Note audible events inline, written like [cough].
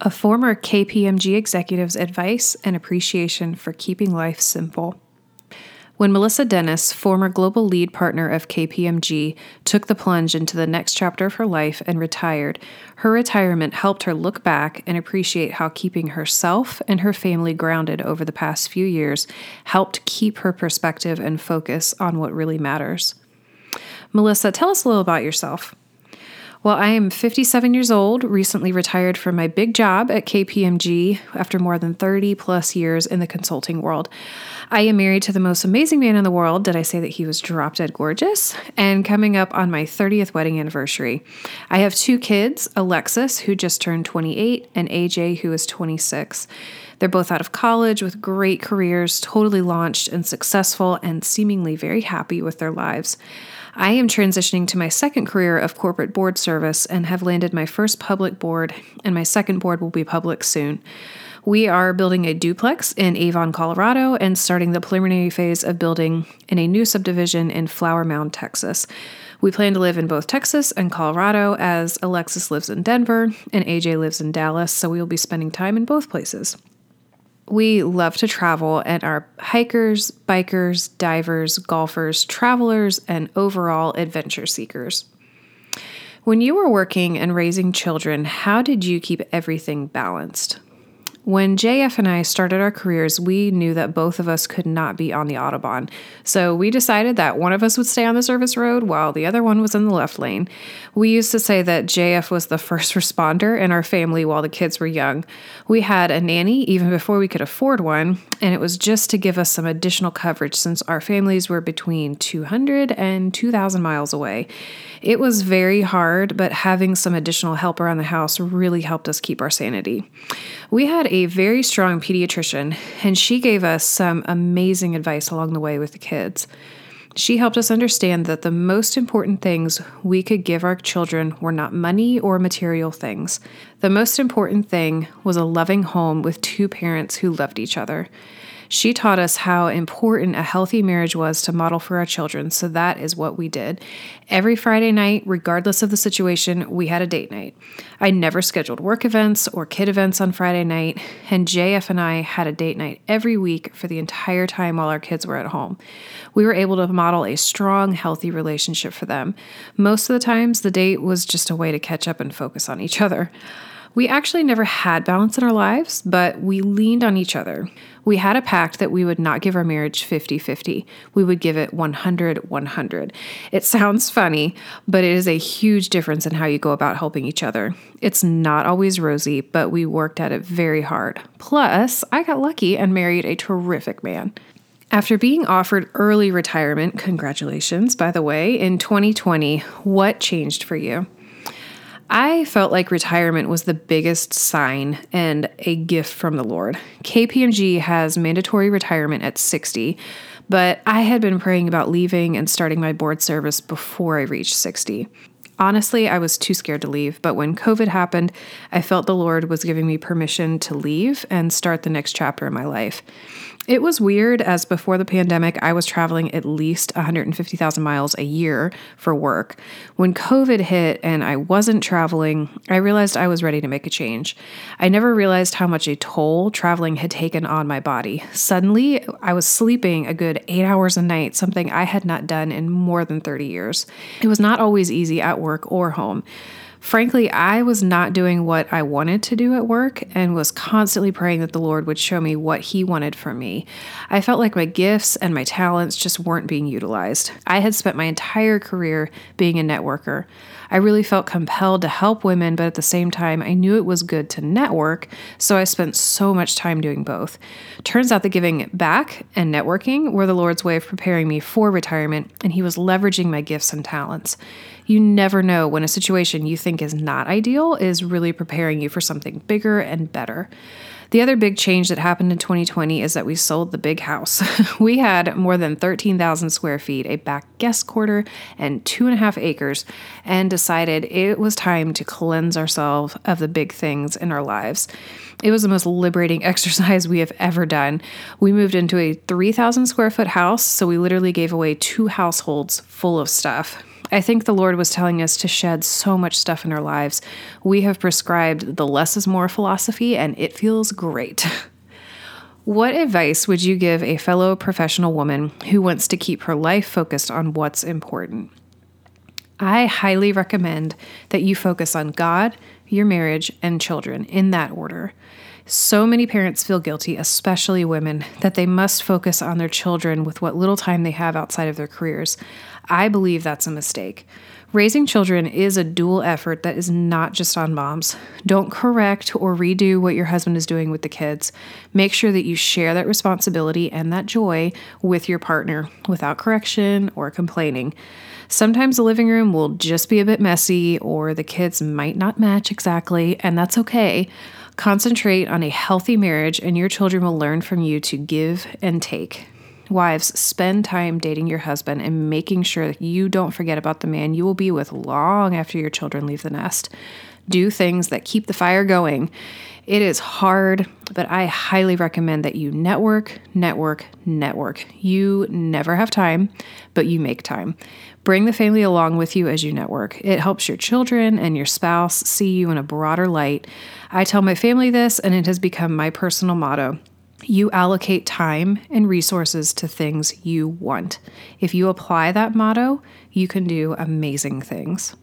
a former KPMG executive's advice and appreciation for keeping life simple. When Melissa Dennis, former global lead partner of KPMG, took the plunge into the next chapter of her life and retired, her retirement helped her look back and appreciate how keeping herself and her family grounded over the past few years helped keep her perspective and focus on what really matters. Melissa, tell us a little about yourself. Well, I am 57 years old, recently retired from my big job at KPMG after more than 30 plus years in the consulting world. I am married to the most amazing man in the world. Did I say that he was drop dead gorgeous? And coming up on my 30th wedding anniversary. I have two kids Alexis, who just turned 28, and AJ, who is 26. They're both out of college with great careers, totally launched and successful, and seemingly very happy with their lives. I am transitioning to my second career of corporate board service and have landed my first public board, and my second board will be public soon. We are building a duplex in Avon, Colorado, and starting the preliminary phase of building in a new subdivision in Flower Mound, Texas. We plan to live in both Texas and Colorado as Alexis lives in Denver and AJ lives in Dallas, so we will be spending time in both places. We love to travel and are hikers, bikers, divers, golfers, travelers, and overall adventure seekers. When you were working and raising children, how did you keep everything balanced? When JF and I started our careers, we knew that both of us could not be on the Autobahn. So we decided that one of us would stay on the service road while the other one was in the left lane. We used to say that JF was the [laughs] first responder in our family while the kids were young. We had a nanny even before we could afford one, and it was just to give us some additional coverage since our families were between 200 and 2,000 miles away. It was very hard, but having some additional help around the house really helped us keep our sanity. We had a very strong pediatrician, and she gave us some amazing advice along the way with the kids. She helped us understand that the most important things we could give our children were not money or material things. The most important thing was a loving home with two parents who loved each other. She taught us how important a healthy marriage was to model for our children, so that is what we did. Every Friday night, regardless of the situation, we had a date night. I never scheduled work events or kid events on Friday night, and JF and I had a date night every week for the entire time while our kids were at home. We were able to model a strong, healthy relationship for them. Most of the times, the date was just a way to catch up and focus on each other. We actually never had balance in our lives, but we leaned on each other. We had a pact that we would not give our marriage 50 50. We would give it 100 100. It sounds funny, but it is a huge difference in how you go about helping each other. It's not always rosy, but we worked at it very hard. Plus, I got lucky and married a terrific man. After being offered early retirement, congratulations, by the way, in 2020, what changed for you? I felt like retirement was the biggest sign and a gift from the Lord. KPMG has mandatory retirement at 60, but I had been praying about leaving and starting my board service before I reached 60. Honestly, I was too scared to leave, but when COVID happened, I felt the Lord was giving me permission to leave and start the next chapter in my life. It was weird as before the pandemic, I was traveling at least 150,000 miles a year for work. When COVID hit and I wasn't traveling, I realized I was ready to make a change. I never realized how much a toll traveling had taken on my body. Suddenly, I was sleeping a good eight hours a night, something I had not done in more than 30 years. It was not always easy at work or home. Frankly, I was not doing what I wanted to do at work and was constantly praying that the Lord would show me what He wanted from me. I felt like my gifts and my talents just weren't being utilized. I had spent my entire career being a networker. I really felt compelled to help women, but at the same time, I knew it was good to network, so I spent so much time doing both. Turns out that giving back and networking were the Lord's way of preparing me for retirement, and He was leveraging my gifts and talents. You never know when a situation you think is not ideal is really preparing you for something bigger and better. The other big change that happened in 2020 is that we sold the big house. [laughs] we had more than 13,000 square feet, a back guest quarter, and two and a half acres, and decided it was time to cleanse ourselves of the big things in our lives. It was the most liberating [laughs] exercise we have ever done. We moved into a 3,000 square foot house, so we literally gave away two households full of stuff. I think the Lord was telling us to shed so much stuff in our lives. We have prescribed the less is more philosophy, and it feels great. [laughs] what advice would you give a fellow professional woman who wants to keep her life focused on what's important? I highly recommend that you focus on God, your marriage, and children in that order. So many parents feel guilty, especially women, that they must focus on their children with what little time they have outside of their careers. I believe that's a mistake. Raising children is a dual effort that is not just on moms. Don't correct or redo what your husband is doing with the kids. Make sure that you share that responsibility and that joy with your partner without correction or complaining. Sometimes the living room will just be a bit messy or the kids might not match exactly, and that's okay. Concentrate on a healthy marriage, and your children will learn from you to give and take. Wives, spend time dating your husband and making sure that you don't forget about the man you will be with long after your children leave the nest. Do things that keep the fire going. It is hard, but I highly recommend that you network, network, network. You never have time, but you make time. Bring the family along with you as you network. It helps your children and your spouse see you in a broader light. I tell my family this, and it has become my personal motto. You allocate time and resources to things you want. If you apply that motto, you can do amazing things.